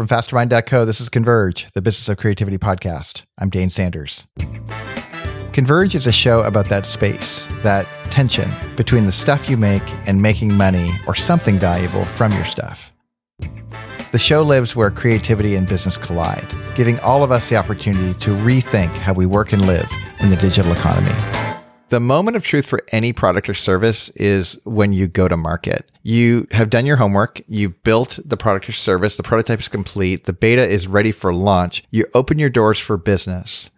From fastermind.co, this is Converge, the Business of Creativity podcast. I'm Dane Sanders. Converge is a show about that space, that tension between the stuff you make and making money or something valuable from your stuff. The show lives where creativity and business collide, giving all of us the opportunity to rethink how we work and live in the digital economy. The moment of truth for any product or service is when you go to market. You have done your homework, You've built the product or service, the prototype is complete, the beta is ready for launch, you open your doors for business.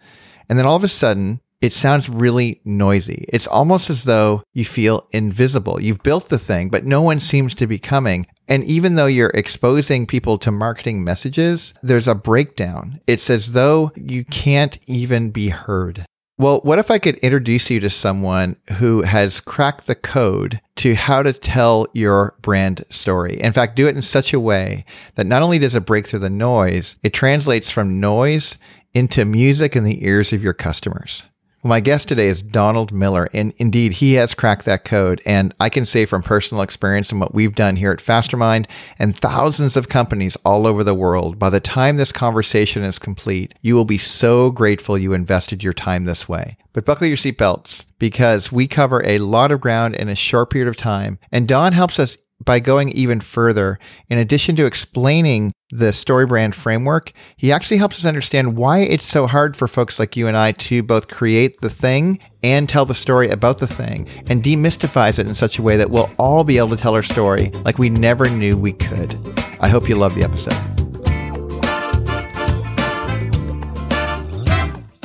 And then all of a sudden, it sounds really noisy. It's almost as though you feel invisible. You've built the thing, but no one seems to be coming. And even though you're exposing people to marketing messages, there's a breakdown. It's as though you can't even be heard. Well, what if I could introduce you to someone who has cracked the code to how to tell your brand story? In fact, do it in such a way that not only does it break through the noise, it translates from noise into music in the ears of your customers. Well, my guest today is Donald Miller, and indeed, he has cracked that code. And I can say from personal experience and what we've done here at Fastermind and thousands of companies all over the world, by the time this conversation is complete, you will be so grateful you invested your time this way. But buckle your seatbelts because we cover a lot of ground in a short period of time. And Don helps us by going even further, in addition to explaining the StoryBrand framework, he actually helps us understand why it's so hard for folks like you and I to both create the thing and tell the story about the thing and demystifies it in such a way that we'll all be able to tell our story like we never knew we could. I hope you love the episode.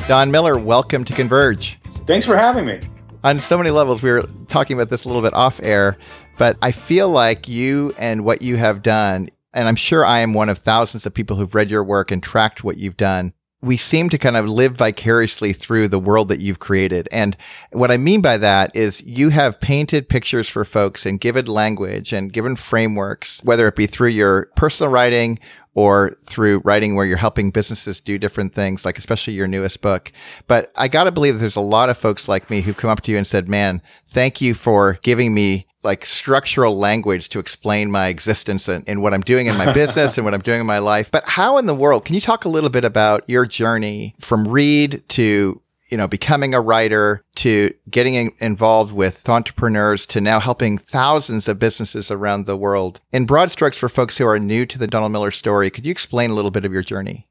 Don Miller, welcome to Converge. Thanks for having me. On so many levels, we were talking about this a little bit off air, but I feel like you and what you have done, and I'm sure I am one of thousands of people who've read your work and tracked what you've done. We seem to kind of live vicariously through the world that you've created. And what I mean by that is you have painted pictures for folks and given language and given frameworks, whether it be through your personal writing or through writing where you're helping businesses do different things, like especially your newest book. But I got to believe that there's a lot of folks like me who've come up to you and said, man, thank you for giving me like structural language to explain my existence and, and what I'm doing in my business and what I'm doing in my life. But how in the world can you talk a little bit about your journey from read to you know, becoming a writer to getting in, involved with entrepreneurs to now helping thousands of businesses around the world. In broad strokes, for folks who are new to the Donald Miller story, could you explain a little bit of your journey?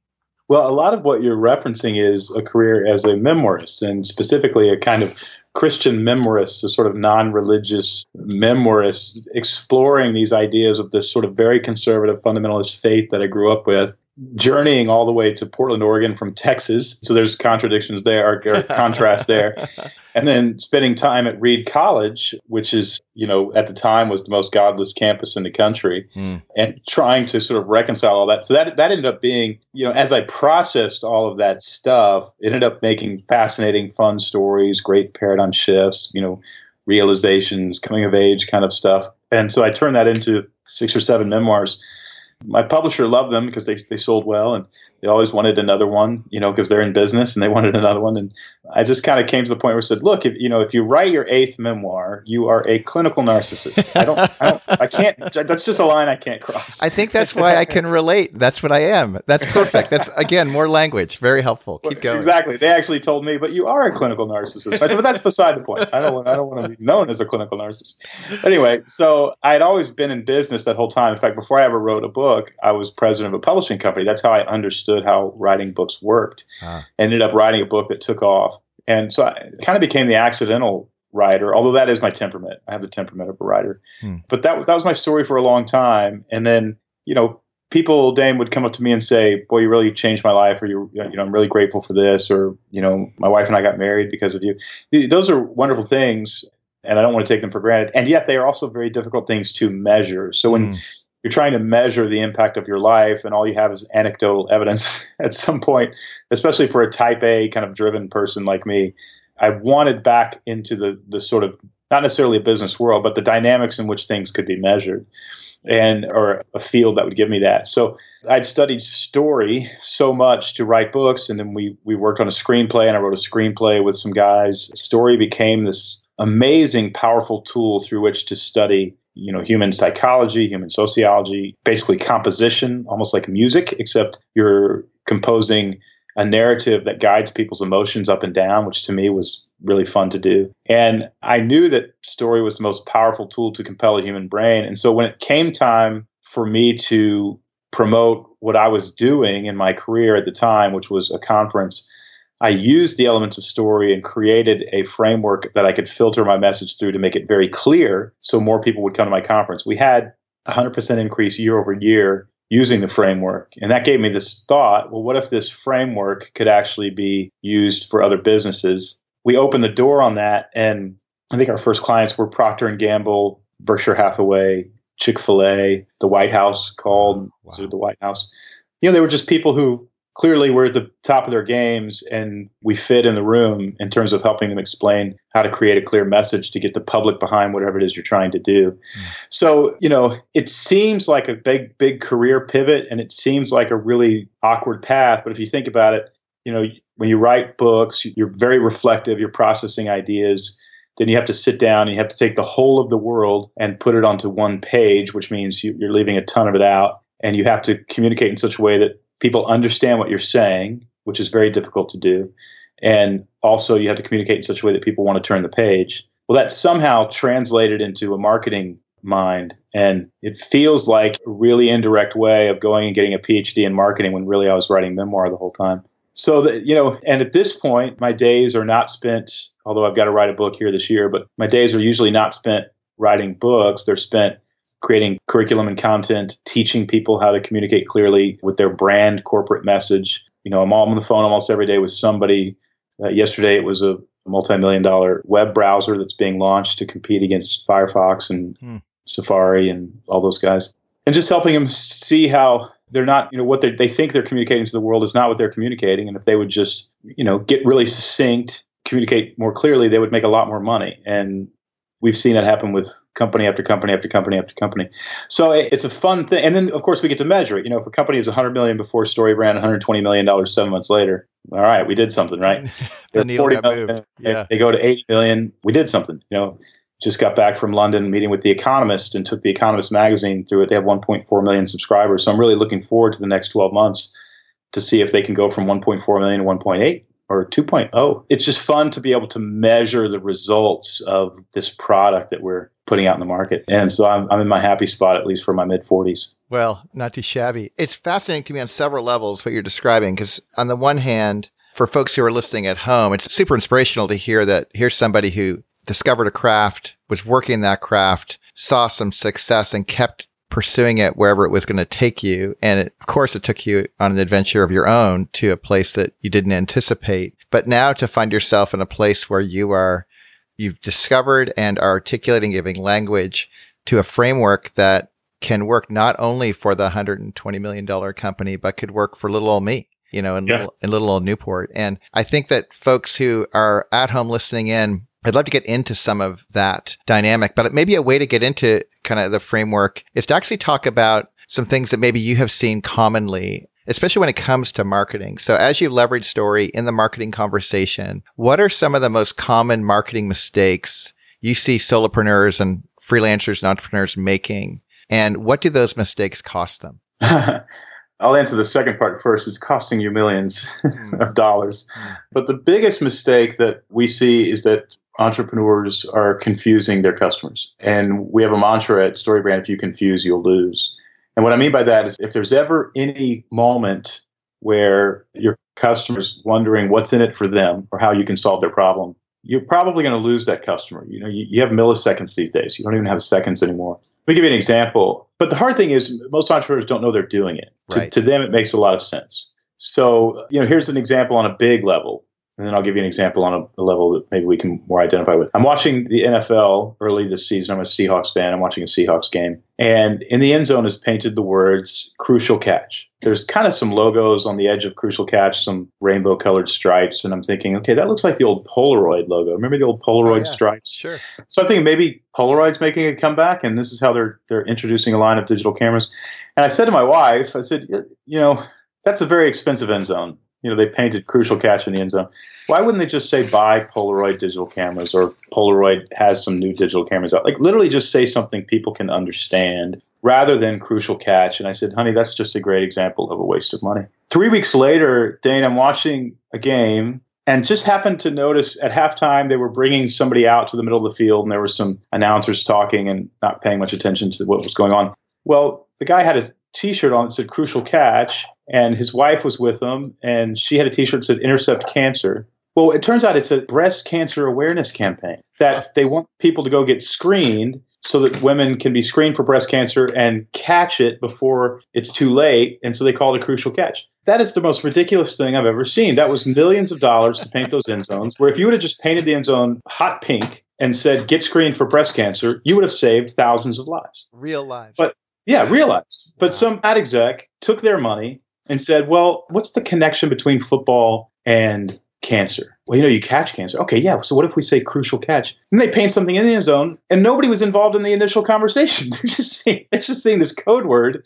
Well, a lot of what you're referencing is a career as a memoirist, and specifically a kind of Christian memoirist, the sort of non religious memoirist, exploring these ideas of this sort of very conservative fundamentalist faith that I grew up with journeying all the way to Portland, Oregon from Texas. So there's contradictions there, or, contrast there. And then spending time at Reed College, which is, you know, at the time was the most godless campus in the country, mm. and trying to sort of reconcile all that. So that that ended up being, you know, as I processed all of that stuff, it ended up making fascinating, fun stories, great paradigm shifts, you know, realizations, coming of age kind of stuff. And so I turned that into six or seven memoirs my publisher loved them because they, they sold well and they always wanted another one, you know, because they're in business and they wanted another one. And I just kind of came to the point where I said, look, if you know, if you write your eighth memoir, you are a clinical narcissist. I don't, I don't, I can't. That's just a line I can't cross. I think that's why I can relate. That's what I am. That's perfect. That's again more language. Very helpful. Keep going. Exactly. They actually told me, but you are a clinical narcissist. I said, but that's beside the point. I don't, I don't want to be known as a clinical narcissist. Anyway, so I had always been in business that whole time. In fact, before I ever wrote a book, I was president of a publishing company. That's how I understood how writing books worked. Ah. Ended up writing a book that took off. And so I kind of became the accidental writer, although that is my temperament. I have the temperament of a writer. Hmm. But that, that was my story for a long time. And then, you know, people, Dane, would come up to me and say, boy, you really changed my life, or you, you know, I'm really grateful for this, or, you know, my wife and I got married because of you. Those are wonderful things. And I don't want to take them for granted. And yet they are also very difficult things to measure. So when, hmm you're trying to measure the impact of your life and all you have is anecdotal evidence at some point especially for a type a kind of driven person like me. I wanted back into the the sort of not necessarily a business world but the dynamics in which things could be measured and or a field that would give me that. So i'd studied story so much to write books and then we we worked on a screenplay and i wrote a screenplay with some guys. Story became this amazing powerful tool through which to study you know human psychology, human sociology, basically composition, almost like music, except you're composing a narrative that guides people's emotions up and down, which to me was really fun to do. And I knew that story was the most powerful tool to compel a human brain. And so when it came time for me to promote what I was doing in my career at the time, which was a conference, I used the elements of story and created a framework that I could filter my message through to make it very clear so more people would come to my conference. We had 100% increase year over year using the framework. And that gave me this thought well, what if this framework could actually be used for other businesses? We opened the door on that. And I think our first clients were Procter and Gamble, Berkshire Hathaway, Chick fil A, the White House called, wow. the White House. You know, they were just people who clearly we're at the top of their games and we fit in the room in terms of helping them explain how to create a clear message to get the public behind whatever it is you're trying to do. Mm. So, you know, it seems like a big, big career pivot and it seems like a really awkward path. But if you think about it, you know, when you write books, you're very reflective, you're processing ideas. Then you have to sit down and you have to take the whole of the world and put it onto one page, which means you're leaving a ton of it out. And you have to communicate in such a way that people understand what you're saying, which is very difficult to do. And also, you have to communicate in such a way that people want to turn the page. Well, that's somehow translated into a marketing mind. And it feels like a really indirect way of going and getting a PhD in marketing when really I was writing memoir the whole time. So that, you know, and at this point, my days are not spent, although I've got to write a book here this year, but my days are usually not spent writing books. They're spent creating curriculum and content, teaching people how to communicate clearly with their brand corporate message. You know, I'm on the phone almost every day with somebody. Uh, yesterday, it was a multi-million dollar web browser that's being launched to compete against Firefox and hmm. Safari and all those guys, and just helping them see how they're not, you know, what they think they're communicating to the world is not what they're communicating, and if they would just, you know, get really succinct, communicate more clearly, they would make a lot more money. And we've seen that happen with company after company after company after company. So it's a fun thing. And then, of course, we get to measure it. You know, if a company was 100 million before StoryBrand, 120 million dollars seven months later, all right, we did something, right? the needle got moved. Yeah. They go to 80 million, we did something. You know, just got back from London meeting with The Economist and took The Economist magazine through it. They have 1.4 million subscribers. So I'm really looking forward to the next 12 months to see if they can go from 1.4 million to 1.8 or 2.0. It's just fun to be able to measure the results of this product that we're putting out in the market. And so I'm, I'm in my happy spot, at least for my mid 40s. Well, not too shabby. It's fascinating to me on several levels what you're describing, because on the one hand, for folks who are listening at home, it's super inspirational to hear that here's somebody who discovered a craft, was working that craft, saw some success, and kept pursuing it wherever it was going to take you. And it, of course, it took you on an adventure of your own to a place that you didn't anticipate. But now to find yourself in a place where you are, you've discovered and are articulating, giving language to a framework that can work not only for the $120 million company, but could work for little old me you know, in, yeah. little, in little old Newport. And I think that folks who are at home listening in I'd love to get into some of that dynamic, but maybe a way to get into kind of the framework is to actually talk about some things that maybe you have seen commonly, especially when it comes to marketing. So as you leverage story in the marketing conversation, what are some of the most common marketing mistakes you see solopreneurs and freelancers and entrepreneurs making? And what do those mistakes cost them? I'll answer the second part first. It's costing you millions mm. of dollars. Mm. But the biggest mistake that we see is that entrepreneurs are confusing their customers. And we have a mantra at StoryBrand if you confuse, you'll lose. And what I mean by that is if there's ever any moment where your customer's wondering what's in it for them or how you can solve their problem, you're probably going to lose that customer. You know, you, you have milliseconds these days. You don't even have seconds anymore. Let me give you an example. But the hard thing is most entrepreneurs don't know they're doing it. Right. To, to them, it makes a lot of sense. So, you know, here's an example on a big level. And then I'll give you an example on a, level that maybe we can more identify with. I'm watching the NFL early this season. I'm a Seahawks fan. I'm watching a Seahawks game. And in the end zone is painted the words crucial catch. There's kind of some logos on the edge of crucial catch, some rainbow colored stripes. And I'm thinking, okay, that looks like the old Polaroid logo. Remember the old Polaroid oh, yeah. stripes? Sure. So I'm thinking maybe Polaroid's making a comeback and this is how they're, they're introducing a line of digital cameras. And I said to my wife, I said, you know, that's a very expensive end zone you know, they painted crucial catch in the end zone. Why wouldn't they just say buy Polaroid digital cameras or Polaroid has some new digital cameras out? Like literally just say something people can understand rather than crucial catch. And I said, honey, that's just a great example of a waste of money. Three weeks later, Dane, I'm watching a game and just happened to notice at halftime they were bringing somebody out to the middle of the field and there were some announcers talking and not paying much attention to what was going on. Well, the guy had a t-shirt on that said crucial catch and his wife was with him and she had a t-shirt that said intercept cancer. Well it turns out it's a breast cancer awareness campaign that they want people to go get screened so that women can be screened for breast cancer and catch it before it's too late and so they call it a crucial catch. That is the most ridiculous thing i've ever seen. That was millions of dollars to paint those end zones where if you would have just painted the end zone hot pink and said get screened for breast cancer you would have saved thousands of lives. Real lives. But yeah, realized. But some ad exec took their money and said, well, what's the connection between football and cancer? Well, you know, you catch cancer. Okay, yeah. So what if we say crucial catch? And they paint something in the end zone, and nobody was involved in the initial conversation. They're just saying, they're just saying this code word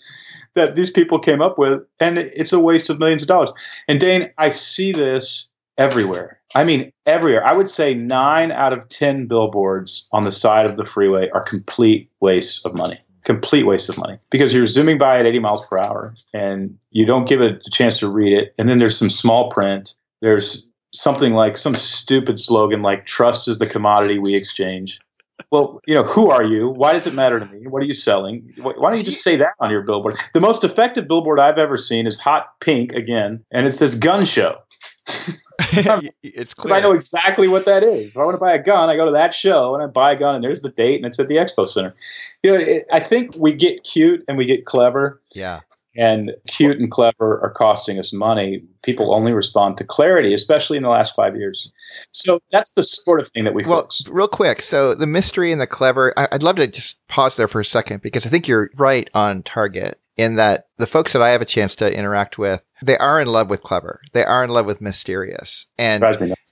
that these people came up with, and it's a waste of millions of dollars. And Dane, I see this everywhere. I mean, everywhere. I would say nine out of 10 billboards on the side of the freeway are complete waste of money complete waste of money because you're zooming by at 80 miles per hour and you don't give it a chance to read it. And then there's some small print. There's something like some stupid slogan like trust is the commodity we exchange. Well, you know, who are you? Why does it matter to me? What are you selling? Why don't you just say that on your billboard? The most effective billboard I've ever seen is hot pink again, and it says gun show. it's because I know exactly what that is. If I want to buy a gun, I go to that show and I buy a gun, and there's the date, and it's at the expo center. You know, it, I think we get cute and we get clever. Yeah. And cute and clever are costing us money. People only respond to clarity, especially in the last five years. So that's the sort of thing that we well. Real quick, so the mystery and the clever. I, I'd love to just pause there for a second because I think you're right on target in that the folks that I have a chance to interact with, they are in love with clever. They are in love with mysterious. And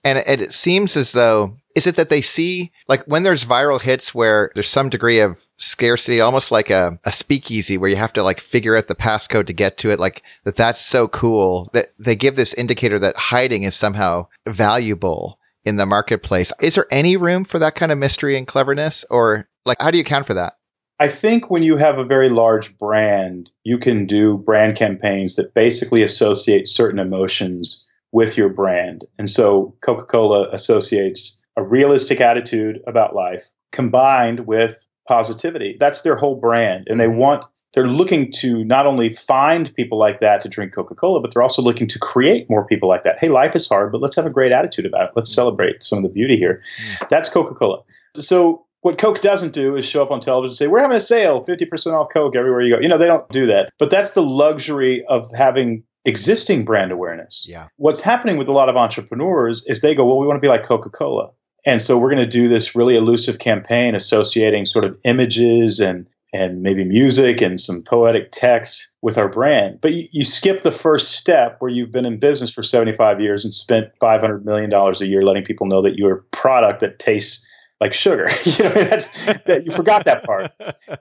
and it, it seems as though is it that they see like when there's viral hits where there's some degree of scarcity, almost like a, a speakeasy where you have to like figure out the passcode to get to it, like that that's so cool that they give this indicator that hiding is somehow valuable in the marketplace. Is there any room for that kind of mystery and cleverness or like how do you account for that? I think when you have a very large brand, you can do brand campaigns that basically associate certain emotions with your brand. And so Coca Cola associates a realistic attitude about life combined with positivity. That's their whole brand. And they want, they're looking to not only find people like that to drink Coca Cola, but they're also looking to create more people like that. Hey, life is hard, but let's have a great attitude about it. Let's celebrate some of the beauty here. Mm. That's Coca Cola. So what Coke doesn't do is show up on television and say, We're having a sale, 50% off Coke everywhere you go. You know, they don't do that. But that's the luxury of having existing brand awareness. Yeah. What's happening with a lot of entrepreneurs is they go, Well, we want to be like Coca Cola. And so we're going to do this really elusive campaign associating sort of images and and maybe music and some poetic text with our brand. But you, you, skip the first step where you've been in business for 75 years and spent $500 million a year letting people know that you're a product that tastes like sugar. you know, that's that you forgot that part.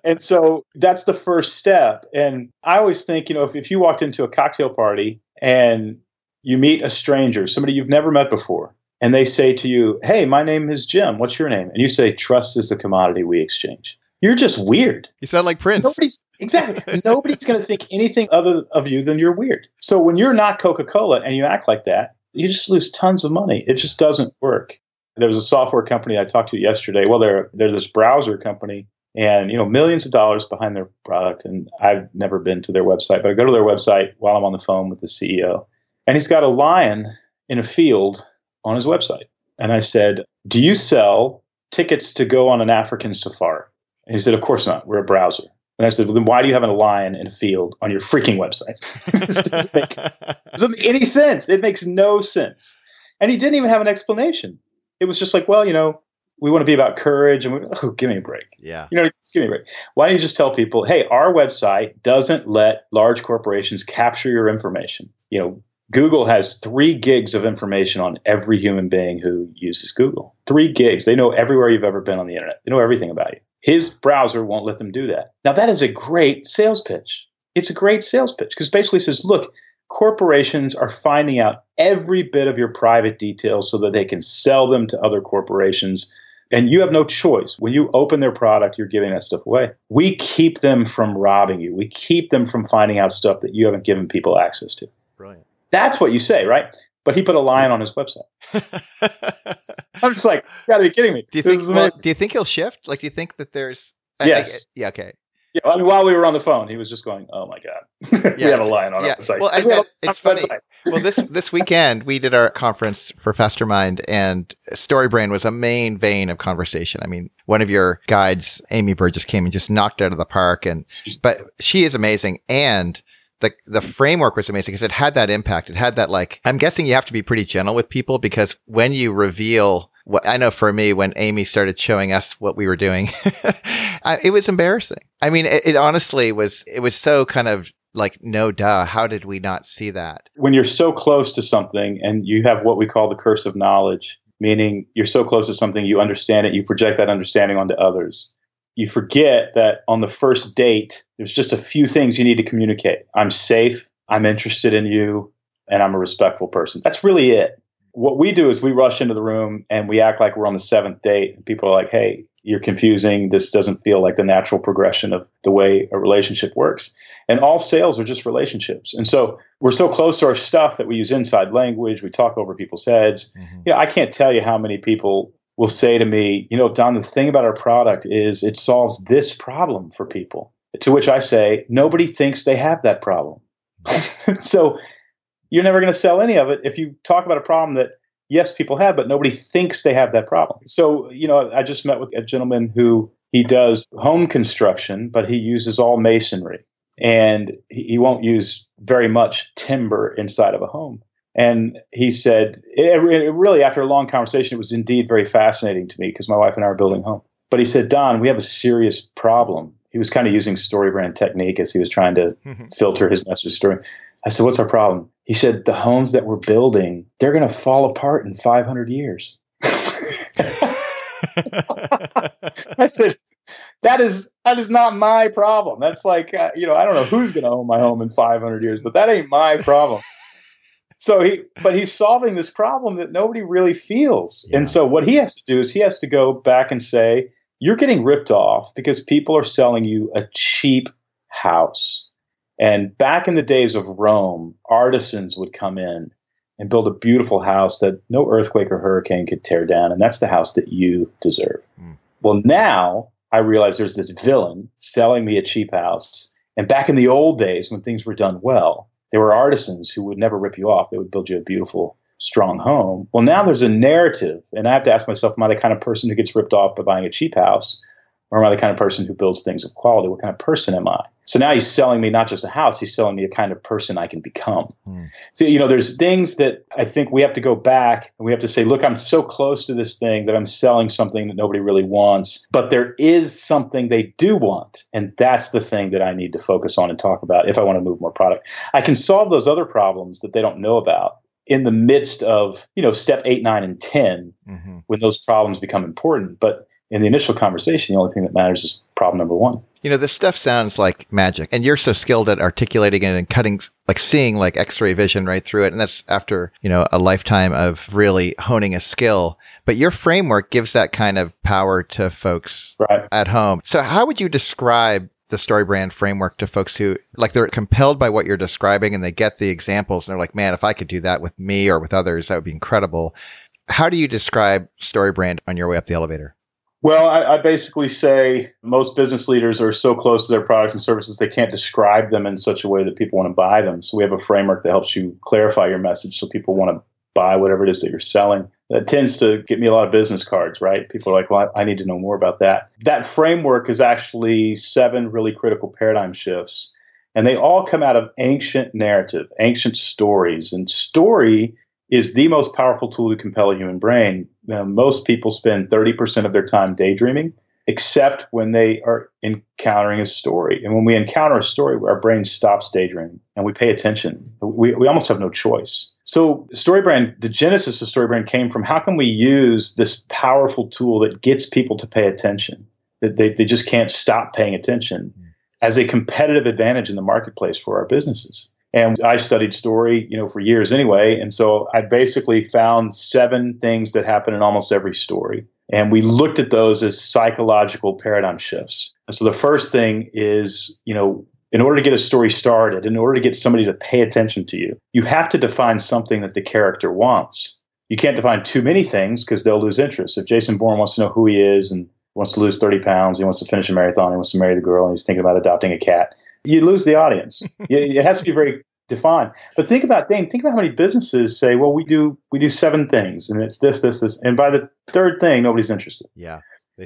And so that's the first step. And I always think, you know, if, if you walked into a cocktail party and you meet a stranger, somebody you've never met before, and they say to you, Hey, my name is Jim. What's your name? And you say, Trust is the commodity we exchange. You're just weird. You sound like Prince. Nobody's exactly. nobody's going to think anything other of you than you're weird. So when you're not Coca-Cola and you act like that, you just lose tons of money. It just doesn't work there was a software company I talked to yesterday. Well, they're they're this browser company, and you know millions of dollars behind their product. And I've never been to their website, but I go to their website while I'm on the phone with the CEO, and he's got a lion in a field on his website. And I said, "Do you sell tickets to go on an African safari?" And he said, "Of course not. We're a browser." And I said, well, then why do you have a lion in a field on your freaking website? it doesn't doesn't make any sense. It makes no sense. And he didn't even have an explanation it was just like, well, you know, we want to be about courage and we, oh, give me a break. Yeah. You know, give me a break. Why don't you just tell people, hey, our website doesn't let large corporations capture your information. You know, Google has three gigs of information on every human being who uses Google. Three gigs. They know everywhere you've ever been on the internet. They know everything about you. His browser won't let them do that. Now that is a great sales pitch. It's a great sales pitch because basically says, look, corporations are finding out every bit of your private details so that they can sell them to other corporations. And you have no choice. When you open their product, you're giving that stuff away. We keep them from robbing you. We keep them from finding out stuff that you haven't given people access to. Brilliant. That's what you say, right? But he put a lion on his website. I'm just like, you gotta be kidding me. Do you think? Well, do you think he'll shift? Like, do you think that there's? Yes. I, I, yeah. Okay. Yeah, I mean, while we were on the phone, he was just going, "Oh my god, we have a lion on yeah. our website." Well, it's funny. well, this this weekend we did our conference for Fastermind, and StoryBrand was a main vein of conversation. I mean, one of your guides, Amy Burgess, came and just knocked out of the park, and but she is amazing, and the the framework was amazing because it had that impact. It had that like I'm guessing you have to be pretty gentle with people because when you reveal what I know for me, when Amy started showing us what we were doing, I, it was embarrassing. I mean, it, it honestly was, it was so kind of like, no duh. How did we not see that? When you're so close to something and you have what we call the curse of knowledge, meaning you're so close to something, you understand it, you project that understanding onto others. You forget that on the first date, there's just a few things you need to communicate. I'm safe, I'm interested in you, and I'm a respectful person. That's really it what we do is we rush into the room and we act like we're on the seventh date. And people are like, hey, you're confusing. This doesn't feel like the natural progression of the way a relationship works. And all sales are just relationships. And so we're so close to our stuff that we use inside language. We talk over people's heads. Mm-hmm. You know, I can't tell you how many people will say to me, you know, Don, the thing about our product is it solves this problem for people. To which I say, nobody thinks they have that problem. so you're never going to sell any of it if you talk about a problem that yes people have but nobody thinks they have that problem. So you know i just met with a gentleman who he does home construction but he uses all masonry. And he won't use very much timber inside of a home. And he said it, it really after a long conversation it was indeed very fascinating to me because my wife and i are building home. But he said don we have a serious problem. He was kind of using story brand technique as he was trying to mm-hmm. filter his message story I said, What's our problem? He said, The homes that we're building, they're going to fall apart in 500 years. I said, that is that is not my problem. That's like uh, you know I don't know who's going to own my home in 500 years, but that ain't my problem. so he but he's solving this problem that nobody really feels. Yeah. And so what he has to do is he has to go back and say, you're getting ripped off because people are selling you a cheap house. And back in the days of Rome, artisans would come in and build a beautiful house that no earthquake or hurricane could tear down. And that's the house that you deserve. Mm. Well, now I realize there's this villain selling me a cheap house. And back in the old days when things were done well, there were artisans who would never rip you off. They would build you a beautiful, strong home. Well, now there's a narrative. And I have to ask myself, am I the kind of person who gets ripped off by buying a cheap house? Or am I the kind of person who builds things of quality? What kind of person am I? So now he's selling me not just a house, he's selling me a kind of person I can become. Mm. So, you know, there's things that I think we have to go back and we have to say, look, I'm so close to this thing that I'm selling something that nobody really wants, but there is something they do want. And that's the thing that I need to focus on and talk about if I want to move more product. I can solve those other problems that they don't know about in the midst of, you know, step eight, nine, and 10 mm-hmm. when those problems become important. But in the initial conversation, the only thing that matters is problem number one. You know, this stuff sounds like magic, and you're so skilled at articulating it and cutting, like seeing like X-ray vision right through it. And that's after you know a lifetime of really honing a skill. But your framework gives that kind of power to folks right. at home. So, how would you describe the StoryBrand framework to folks who like they're compelled by what you're describing and they get the examples and they're like, man, if I could do that with me or with others, that would be incredible. How do you describe StoryBrand on your way up the elevator? Well, I, I, basically say most business leaders are so close to their products and services they can't describe them in such a way that people want to buy them. So we have a framework that helps you clarify your message so people want to buy whatever it is that you're selling. That tends to get me a lot of business cards, right? People are like, well, I, I need to know more about that. That framework is actually seven really critical paradigm shifts. And they all come out of ancient narrative, ancient stories. And story is the most powerful tool to compel a human brain. Now, most people spend 30% of their time daydreaming, except when they are encountering a story. And when we encounter a story, our brain stops daydreaming and we pay attention. We, we almost have no choice. So, StoryBrand, the genesis of StoryBrand came from how can we use this powerful tool that gets people to pay attention, that they, they just can't stop paying attention hmm. as a competitive advantage in the marketplace for our businesses. And I studied story, you know, for years anyway. And so I basically found seven things that happen in almost every story. And we looked at those as psychological paradigm shifts. And so the first thing is, you know, in order to get a story started, in order to get somebody to pay attention to you, you have to define something that the character wants. You can't define too many things because they'll lose interest. If Jason Bourne wants to know who he is and wants to lose 30 pounds, he wants to finish a marathon, he wants to marry the girl, and he's thinking about adopting a cat, you lose the audience. it has to be very defined. But think about Dane, think about how many businesses say, well, we do we do seven things and it's this, this, this. And by the third thing, nobody's interested. Yeah.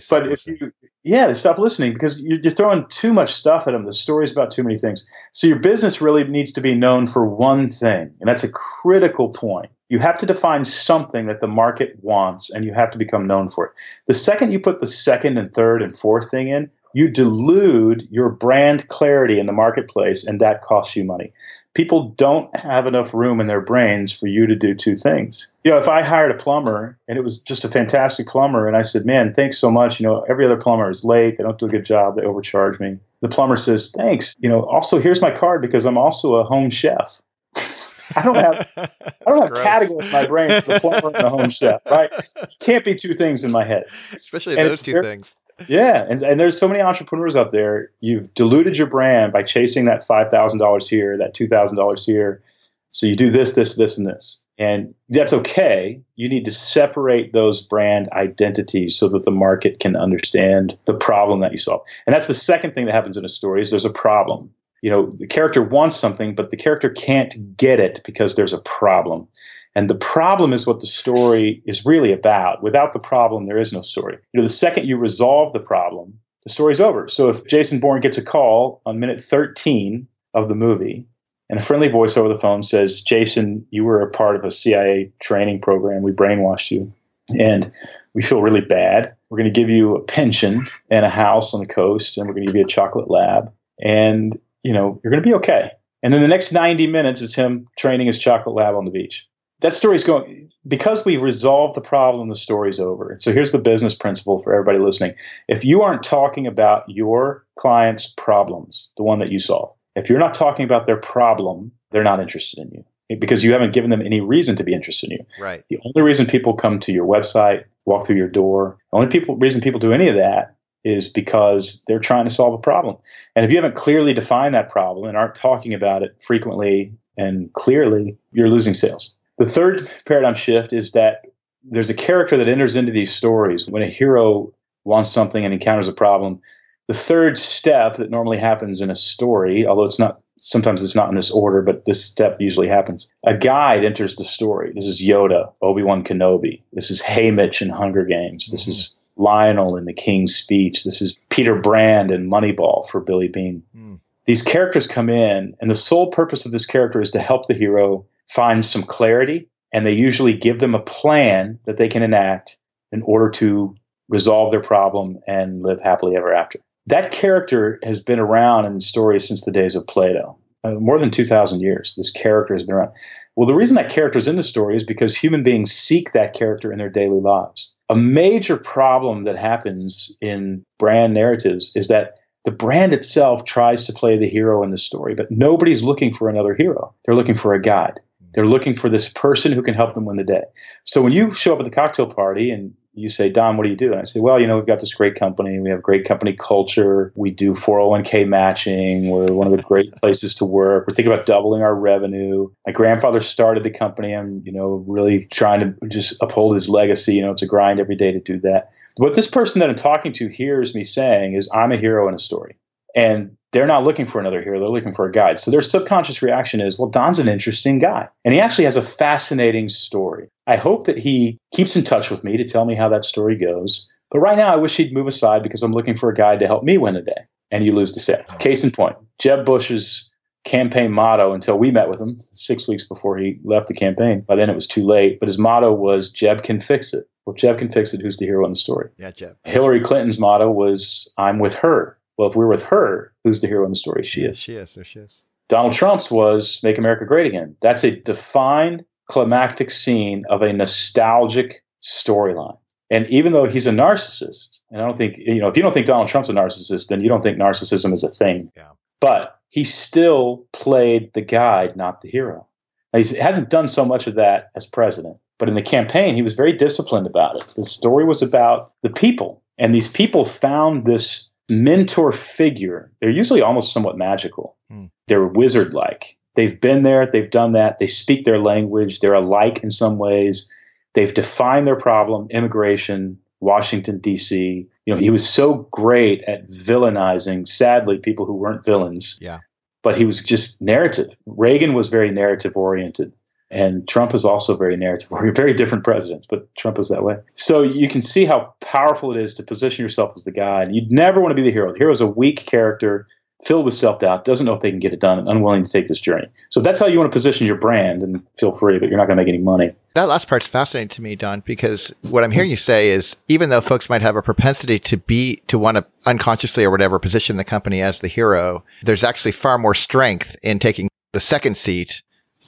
But if you, yeah, they stop listening because you're, you're throwing too much stuff at them. The story's about too many things. So your business really needs to be known for one thing, and that's a critical point. You have to define something that the market wants, and you have to become known for it. The second you put the second and third and fourth thing in, you delude your brand clarity in the marketplace, and that costs you money. People don't have enough room in their brains for you to do two things. You know, if I hired a plumber and it was just a fantastic plumber, and I said, Man, thanks so much. You know, every other plumber is late, they don't do a good job, they overcharge me. The plumber says, Thanks. You know, also, here's my card because I'm also a home chef. I don't have I don't have categories in my brain for the plumber and the home chef, right? Can't be two things in my head. Especially and those two very, things. Yeah, and, and there's so many entrepreneurs out there. You've diluted your brand by chasing that five thousand dollars here, that two thousand dollars here. So you do this, this, this, and this, and that's okay. You need to separate those brand identities so that the market can understand the problem that you solve. And that's the second thing that happens in a story: is there's a problem. You know, the character wants something, but the character can't get it because there's a problem. And the problem is what the story is really about. Without the problem, there is no story. You know, the second you resolve the problem, the story's over. So if Jason Bourne gets a call on minute 13 of the movie, and a friendly voice over the phone says, Jason, you were a part of a CIA training program. We brainwashed you. And we feel really bad. We're going to give you a pension and a house on the coast, and we're going to give you a chocolate lab. And, you know, you're going to be okay. And then the next 90 minutes is him training his chocolate lab on the beach that story's going because we resolve the problem the story's over. So here's the business principle for everybody listening. If you aren't talking about your client's problems the one that you solve if you're not talking about their problem they're not interested in you because you haven't given them any reason to be interested in you. Right. The only reason people come to your website walk through your door the only people reason people do any of that is because they're trying to solve a problem. And if you haven't clearly defined that problem and aren't talking about it frequently and clearly you're losing sales the third paradigm shift is that there's a character that enters into these stories when a hero wants something and encounters a problem. The third step that normally happens in a story, although it's not sometimes it's not in this order, but this step usually happens. A guide enters the story. This is Yoda, Obi Wan Kenobi. This is Haymitch in Hunger Games. This mm-hmm. is Lionel in The King's Speech. This is Peter Brand in Moneyball for Billy Beane. Mm. These characters come in, and the sole purpose of this character is to help the hero find some clarity, and they usually give them a plan that they can enact in order to resolve their problem and live happily ever after. That character has been around in stories since the days of Plato. Uh, more than 2,000 years, this character has been around. Well, the reason that character is in the story is because human beings seek that character in their daily lives. A major problem that happens in brand narratives is that the brand itself tries to play the hero in the story, but nobody's looking for another hero. They're looking for a guide. They're looking for this person who can help them win the day. So when you show up at the cocktail party and you say, Don, what do you do? And I say, well, you know, we've got this great company. We have great company culture. We do 401k matching. We're one of the great places to work. We're thinking about doubling our revenue. My grandfather started the company. I'm, you know, really trying to just uphold his legacy. You know, it's a grind every day to do that. What this person that I'm talking to hears me saying is, I'm a hero in a story. And they're not looking for another hero, they're looking for a guide. So their subconscious reaction is, well, Don's an interesting guy. And he actually has a fascinating story. I hope that he keeps in touch with me to tell me how that story goes. But right now, I wish he'd move aside because I'm looking for a guide to help me win the day. And you lose the sale. Case in point, Jeb Bush's campaign motto until we met with him six weeks before he left the campaign. By then it was too late. But his motto was Jeb can fix it. Well, Jeb can fix it. Who's the hero in the story? Yeah, Jeb. Hillary Clinton's motto was I'm with her. Well, if we're with her, who's the hero in the story? She is. She is. There she is. Donald Trump's was Make America Great Again. That's a defined climactic scene of a nostalgic storyline. And even though he's a narcissist, and I don't think, you know, if you don't think Donald Trump's a narcissist, then you don't think narcissism is a thing. Yeah. But he still played the guide, not the hero. Now, he hasn't done so much of that as president, but in the campaign, he was very disciplined about it. The story was about the people, and these people found this mentor figure. They're usually almost somewhat magical. Hmm. They're wizard like. They've been there, they've done that, they speak their language, they're alike in some ways. They've defined their problem, immigration, Washington, D.C. You know, he was so great at villainizing, sadly, people who weren't villains. Yeah. But he was just narrative. Reagan was very narrative oriented. And Trump is also very narrative oriented, very different presidents, but Trump is that way. So you can see how powerful it is to position yourself as the guy. And you'd never want to be the hero. The hero is a weak character filled with self doubt, doesn't know if they can get it done, and unwilling to take this journey. So that's how you want to position your brand and feel free, but you're not going to make any money. That last part's fascinating to me, Don, because what I'm hearing you say is even though folks might have a propensity to be, to want to unconsciously or whatever position the company as the hero, there's actually far more strength in taking the second seat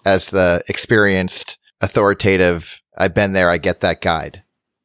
as the experienced, authoritative, I've been there, I get that guide.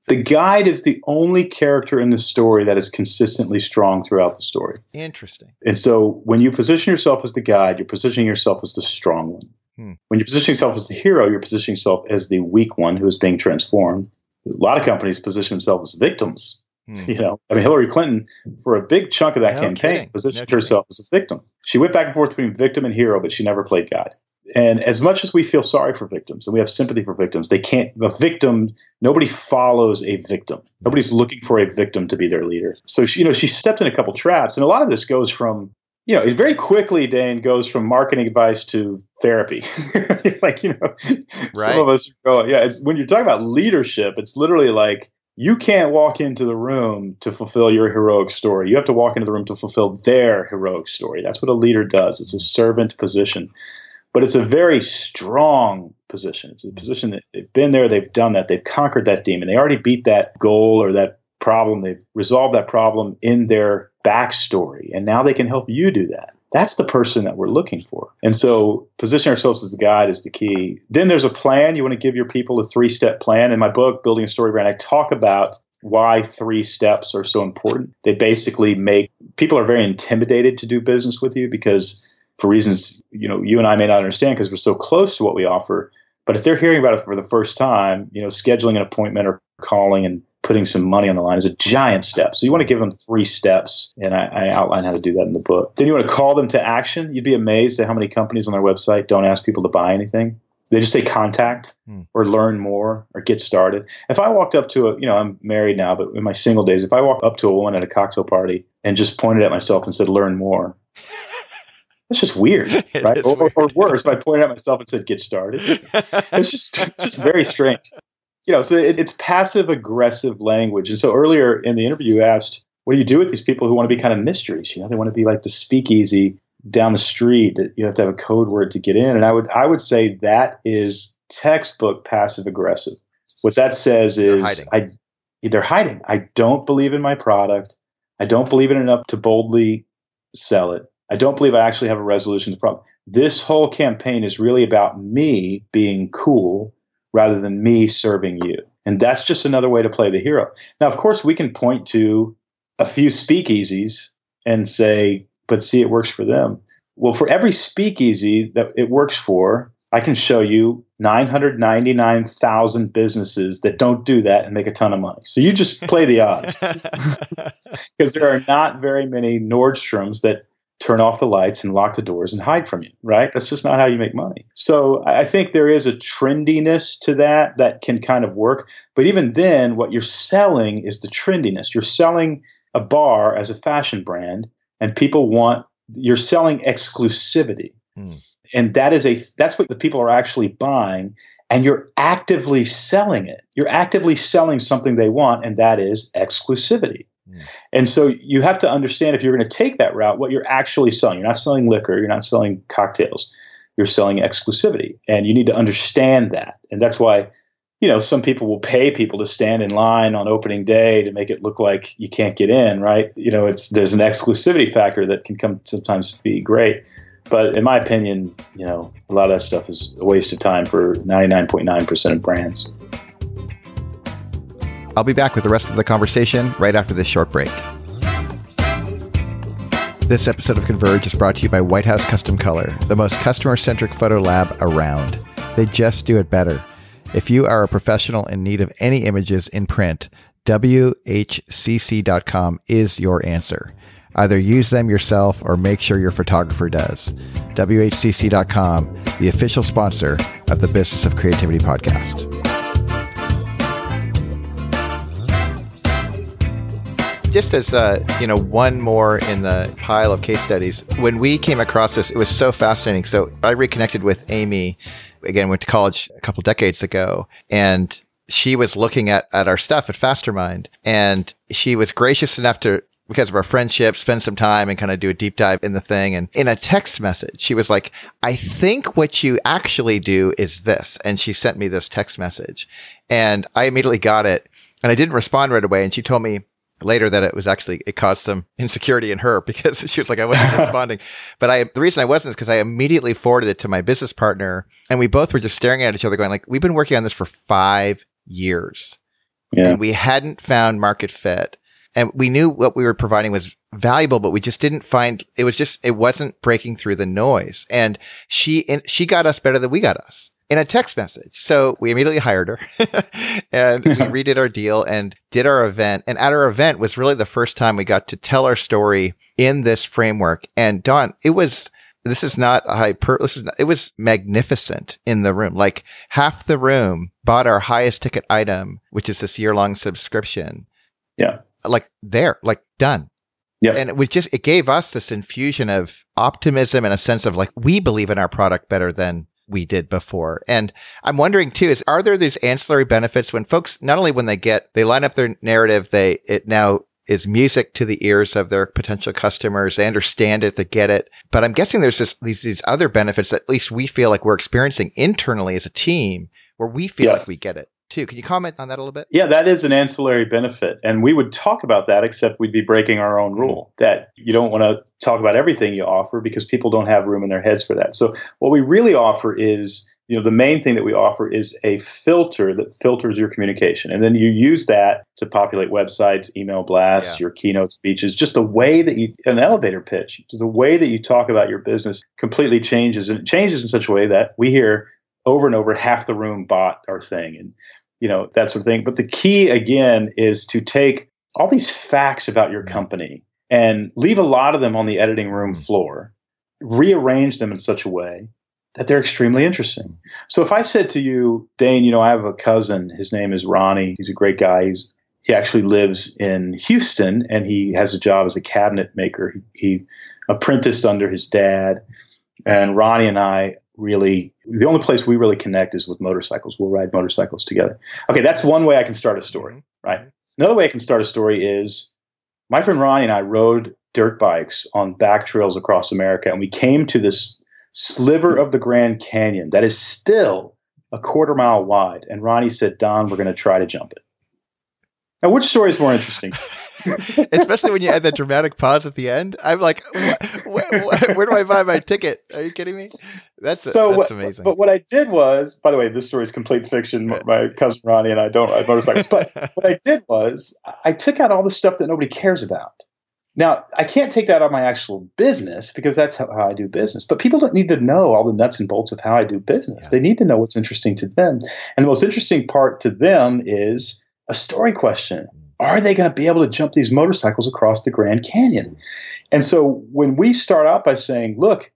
The guide is the only character in the story that is consistently strong throughout the story. Interesting. And so when you position yourself as the guide, you're positioning yourself as the strong one. Hmm. When you position yourself as the hero, you're positioning yourself as the weak one who is being transformed. A lot of companies position themselves as victims. Hmm. You know, I mean, Hillary Clinton, for a big chunk of that no campaign, kidding. positioned no herself as a victim. She went back and forth between victim and hero, but she never played guide. And as much as we feel sorry for victims and we have sympathy for victims, they can't, a victim, nobody follows a victim. Nobody's looking for a victim to be their leader. So, she, you know, she stepped in a couple traps. And a lot of this goes from, you know, it very quickly, Dane, goes from marketing advice to therapy. like, you know, right. some of us go, yeah, when you're talking about leadership, it's literally like, you can't walk into the room to fulfill your heroic story. You have to walk into the room to fulfill their heroic story. That's what a leader does. It's a servant position but it's a very strong position. It's a position that they've been there, they've done that, they've conquered that demon. They already beat that goal or that problem, they've resolved that problem in their backstory, and now they can help you do that. That's the person that we're looking for. And so, position ourselves as the guide is the key. Then there's a plan. You want to give your people a three step plan. In my book, Building a Story Brand, I talk about why three steps are so important. They basically make people are very intimidated to do business with you because for reasons you know you and I may not understand because we're so close to what we offer. But if they're hearing about it for the first time, you know, scheduling an appointment or calling and putting some money on the line is a giant step. So you want to give them three steps, and I, I, outline how to do that in the book. Then you want to call them to action. You'd be amazed at how many companies on their website don't ask people to buy anything. They just say contact hmm. or learn more or get started. If I walked up to a, you know, I'm married now, but in my single days, if I walked up to a woman at a cocktail party and just pointed at myself and said, learn more, that's just weird, right? Or, weird. or, worse, if I pointed at myself and said, "Get started," it's just it's just very strange. You know, so it, it's passive aggressive language. And so earlier in the interview, you asked, "What do you do with these people who want to be kind of mysteries? You know, they want to be like the speakeasy down the street that you have to have a code word to get in." And I would I would say that is textbook passive aggressive. What that says is, I they're hiding. I don't believe in my product. I don't believe in enough to boldly sell it. I don't believe I actually have a resolution to the problem. This whole campaign is really about me being cool rather than me serving you. And that's just another way to play the hero. Now, of course, we can point to a few speakeasies and say, but see, it works for them. Well, for every speakeasy that it works for, I can show you 999,000 businesses that don't do that and make a ton of money. So you just play the odds. Because there are not very many Nordstroms that turn off the lights and lock the doors and hide from you, right? That's just not how you make money. So I think there is a trendiness to that that can kind of work. But even then, what you're selling is the trendiness. You're selling a bar as a fashion brand, and people want, you're selling exclusivity. Mm. And that is a, that's what the people are actually buying. And you're actively selling it. You're actively selling something they want, and that is exclusivity. Mm. And so you have to understand if you're going to take that route, what you're actually selling. You're not selling liquor, you're not selling cocktails, you're selling exclusivity. And you need to understand that. And that's why, you know, some people will pay people to stand in line on opening day to make it look like you can't get in, right? You know, it's there's an exclusivity factor that can come sometimes be great. But in my opinion, you know, a lot of that stuff is a waste of time for 99.9% of brands. I'll be back with the rest of the conversation right after this short break. This episode of Converge is brought to you by White House Custom Color, the most customer centric photo lab around. They just do it better. If you are a professional in need of any images in print, WHCC.com is your answer. Either use them yourself or make sure your photographer does. WHCC.com, the official sponsor of the Business of Creativity podcast. Just as uh, you know, one more in the pile of case studies. When we came across this, it was so fascinating. So I reconnected with Amy. Again, went to college a couple decades ago, and she was looking at at our stuff at Fastermind, and she was gracious enough to. Because of our friendship, spend some time and kind of do a deep dive in the thing. And in a text message, she was like, I think what you actually do is this. And she sent me this text message and I immediately got it and I didn't respond right away. And she told me, later that it was actually it caused some insecurity in her because she was like I wasn't responding. But I the reason I wasn't is because I immediately forwarded it to my business partner, and we both were just staring at each other, going like, "We've been working on this for five years, yeah. and we hadn't found market fit." And we knew what we were providing was valuable, but we just didn't find it was just it wasn't breaking through the noise. And she and she got us better than we got us in a text message. So we immediately hired her and we redid our deal and did our event. And at our event was really the first time we got to tell our story in this framework. And Don, it was, this is not a hyper, this is, not, it was magnificent in the room. Like half the room bought our highest ticket item, which is this year long subscription. Yeah. Like there, like done. Yeah. And it was just, it gave us this infusion of optimism and a sense of like, we believe in our product better than we did before. And I'm wondering too, is are there these ancillary benefits when folks, not only when they get, they line up their narrative, they, it now is music to the ears of their potential customers. They understand it, they get it. But I'm guessing there's this, these, these other benefits that at least we feel like we're experiencing internally as a team where we feel like we get it too. Can you comment on that a little bit? Yeah, that is an ancillary benefit. And we would talk about that, except we'd be breaking our own rule that you don't want to talk about everything you offer because people don't have room in their heads for that. So, what we really offer is you know the main thing that we offer is a filter that filters your communication and then you use that to populate websites email blasts yeah. your keynote speeches just the way that you an elevator pitch the way that you talk about your business completely changes and it changes in such a way that we hear over and over half the room bought our thing and you know, that sort of thing. But the key again is to take all these facts about your mm-hmm. company and leave a lot of them on the editing room mm-hmm. floor, rearrange them in such a way that they're extremely interesting. So if I said to you, Dane, you know, I have a cousin, his name is Ronnie, he's a great guy. He's he actually lives in Houston and he has a job as a cabinet maker. He, he apprenticed under his dad. And Ronnie and I really the only place we really connect is with motorcycles. We'll ride motorcycles together. Okay, that's one way I can start a story, mm-hmm. right? Another way I can start a story is my friend Ronnie and I rode dirt bikes on back trails across America, and we came to this sliver of the Grand Canyon that is still a quarter mile wide. And Ronnie said, Don, we're going to try to jump it. Now, which story is more interesting? Especially when you add that dramatic pause at the end. I'm like, where do I buy my ticket? Are you kidding me? That's so. That's amazing. But what I did was, by the way, this story is complete fiction. My cousin Ronnie and I don't ride motorcycles. But what I did was, I took out all the stuff that nobody cares about. Now, I can't take that out of my actual business because that's how, how, I do business. But people don't need to know all the nuts and bolts of how I do business. Yeah. They need to know what's interesting to them. And the most interesting part to them is a story question. Are they going to be able to jump these motorcycles across the Grand Canyon? And so when we start out by saying, look,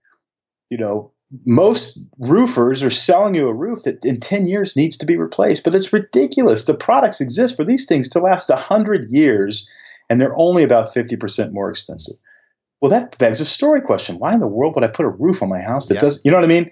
you know, most roofers are selling you a roof that in 10 years needs to be replaced, but it's ridiculous. The products exist for these things to last 100 years, and they're only about 50% more expensive. Well, that begs a story question. Why in the world would I put a roof on my house that does, you know what I mean?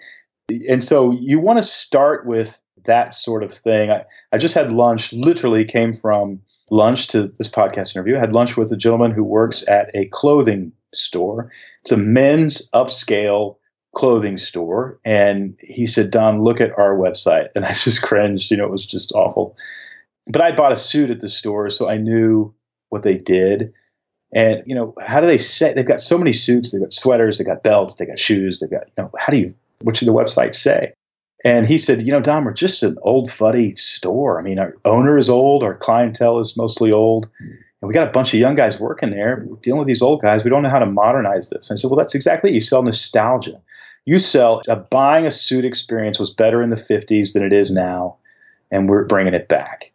And so you want to start with that sort of thing. I, I just had lunch, literally came from lunch to this podcast interview. I had lunch with a gentleman who works at a clothing store. It's a men's upscale clothing store. And he said, Don, look at our website. And I just cringed. You know, it was just awful. But I bought a suit at the store, so I knew what they did. And, you know, how do they say? They've got so many suits. They've got sweaters, they've got belts, they've got shoes, they've got, you know, how do you, what should the website say? And he said, you know, Don, we're just an old fuddy store. I mean, our owner is old, our clientele is mostly old. And we got a bunch of young guys working there. We're dealing with these old guys. We don't know how to modernize this. And I said, well, that's exactly it. You sell nostalgia. You sell a buying a suit experience was better in the 50s than it is now. And we're bringing it back.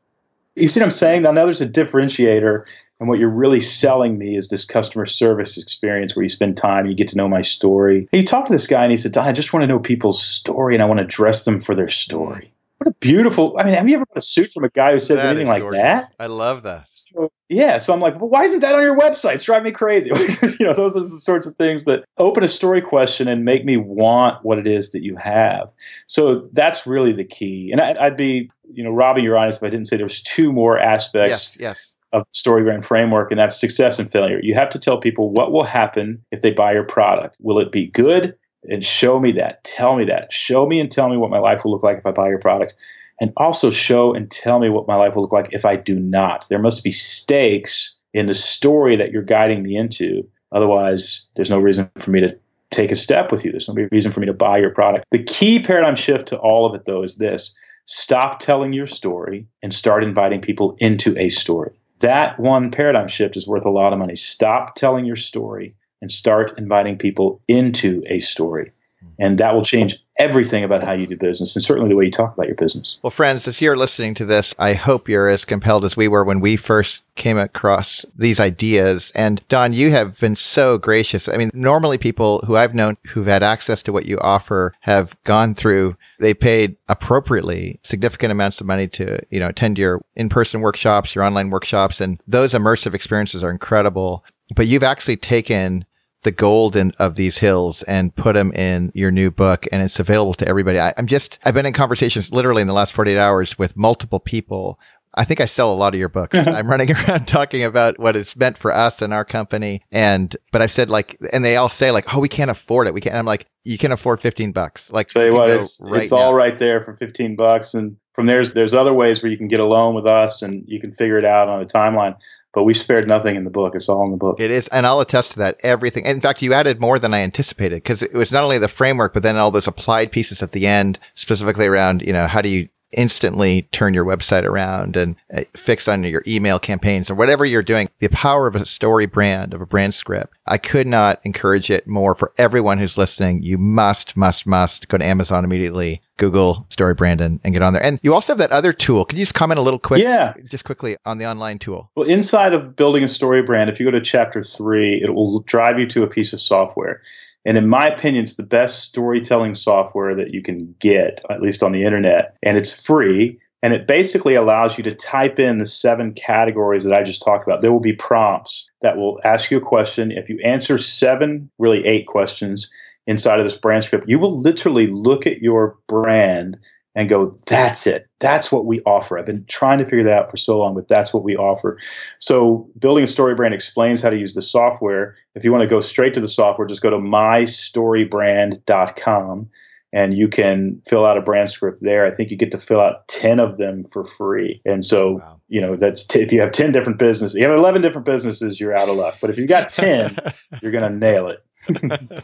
You see what I'm saying? Now, now there's a differentiator and what you're really selling me is this customer service experience where you spend time, you get to know my story. And you talk to this guy and he said, Don, I just want to know people's story and I want to dress them for their story. Mm. What a beautiful, I mean, have you ever got a suit from a guy who says that anything like gorgeous. that? I love that. So, yeah. So I'm like, well, why isn't that on your website? It's driving me crazy. you know, those are the sorts of things that open a story question and make me want what it is that you have. So that's really the key. And I, would be, you know, robbing your audience if I didn't say there was two more aspects yes, yes of story brand framework, and that's success and failure. You have to tell people what will happen if they buy your product. Will it be good? And show me that. Tell me that. Show me and tell me what my life will look like if I buy your product. And also show and tell me what my life will look like if I do not. There must be stakes in the story that you're guiding me into. Otherwise, there's no reason for me to take a step with you. There's no reason for me to buy your product. The key paradigm shift to all of it, though, is this stop telling your story and start inviting people into a story that one paradigm shift is worth a lot of money. Stop telling your story and start inviting people into a story. Mm-hmm. And that will change everything about how you do business and certainly the way you talk about your business. Well, friends, as you're listening to this, I hope you're as compelled as we were when we first came across these ideas. And Don, you have been so gracious. I mean, normally people who I've known who've had access to what you offer have gone through, they paid appropriately significant amounts of money to, you know, attend your in-person workshops, your online workshops. And those immersive experiences are incredible. But you've actually taken the gold in, of these hills and put them in your new book and it's available to everybody. I, am just, I've been in conversations literally in the last 48 hours with multiple people. I think I sell a lot of your books. I'm running around talking about what it's meant for us and our company. And, but I've said like, and they all say like, oh, we can't afford it. We can't. I'm like, you can afford 15 bucks. Like, say what, it's, right it's all right there for 15 bucks. And from there's, there's other ways where you can get a loan with us and you can figure it out on a timeline but we spared nothing in the book. It's all in the book. It is, and I'll attest to that. Everything. In fact, you added more than I anticipated because it was not only the framework, but then all those applied pieces at the end, specifically around, you know, how do you instantly turn your website around and uh, fix on your email campaigns or whatever you're doing. The power of a story brand, of a brand script. I could not encourage it more for everyone who's listening. You must, must, must go to Amazon immediately, Google Story Brandon and get on there. And you also have that other tool. Could you just comment a little quick? Yeah. Just quickly on the online tool. Well, inside of building a story brand, if you go to chapter three, it will drive you to a piece of software. And in my opinion, it's the best storytelling software that you can get, at least on the internet. And it's free. And it basically allows you to type in the seven categories that I just talked about. There will be prompts that will ask you a question. If you answer seven, really eight questions inside of this brand script, you will literally look at your brand and go, that's it. That's what we offer. I've been trying to figure that out for so long, but that's what we offer. So, building a story brand explains how to use the software. If you want to go straight to the software, just go to mystorybrand.com and you can fill out a brand script there. I think you get to fill out 10 of them for free. And so, wow. you know, that's t- if you have 10 different businesses, you have 11 different businesses, you're out of luck. But if you've got 10, you're going to nail it.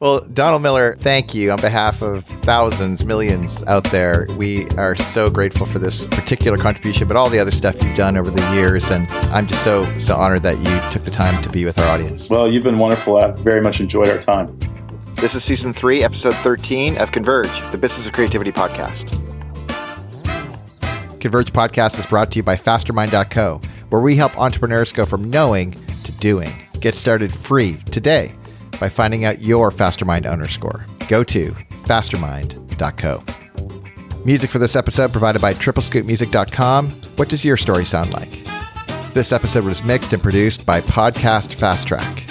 well, Donald Miller, thank you on behalf of thousands, millions out there. We are so grateful for this particular contribution, but all the other stuff you've done over the years. And I'm just so, so honored that you took the time to be with our audience. Well, you've been wonderful. I've very much enjoyed our time. This is season three, episode 13 of Converge, the Business of Creativity podcast. Converge podcast is brought to you by fastermind.co, where we help entrepreneurs go from knowing to doing. Get started free today by finding out your Fastermind owner score. Go to fastermind.co. Music for this episode provided by triplescoopmusic.com. What does your story sound like? This episode was mixed and produced by Podcast Fast Track.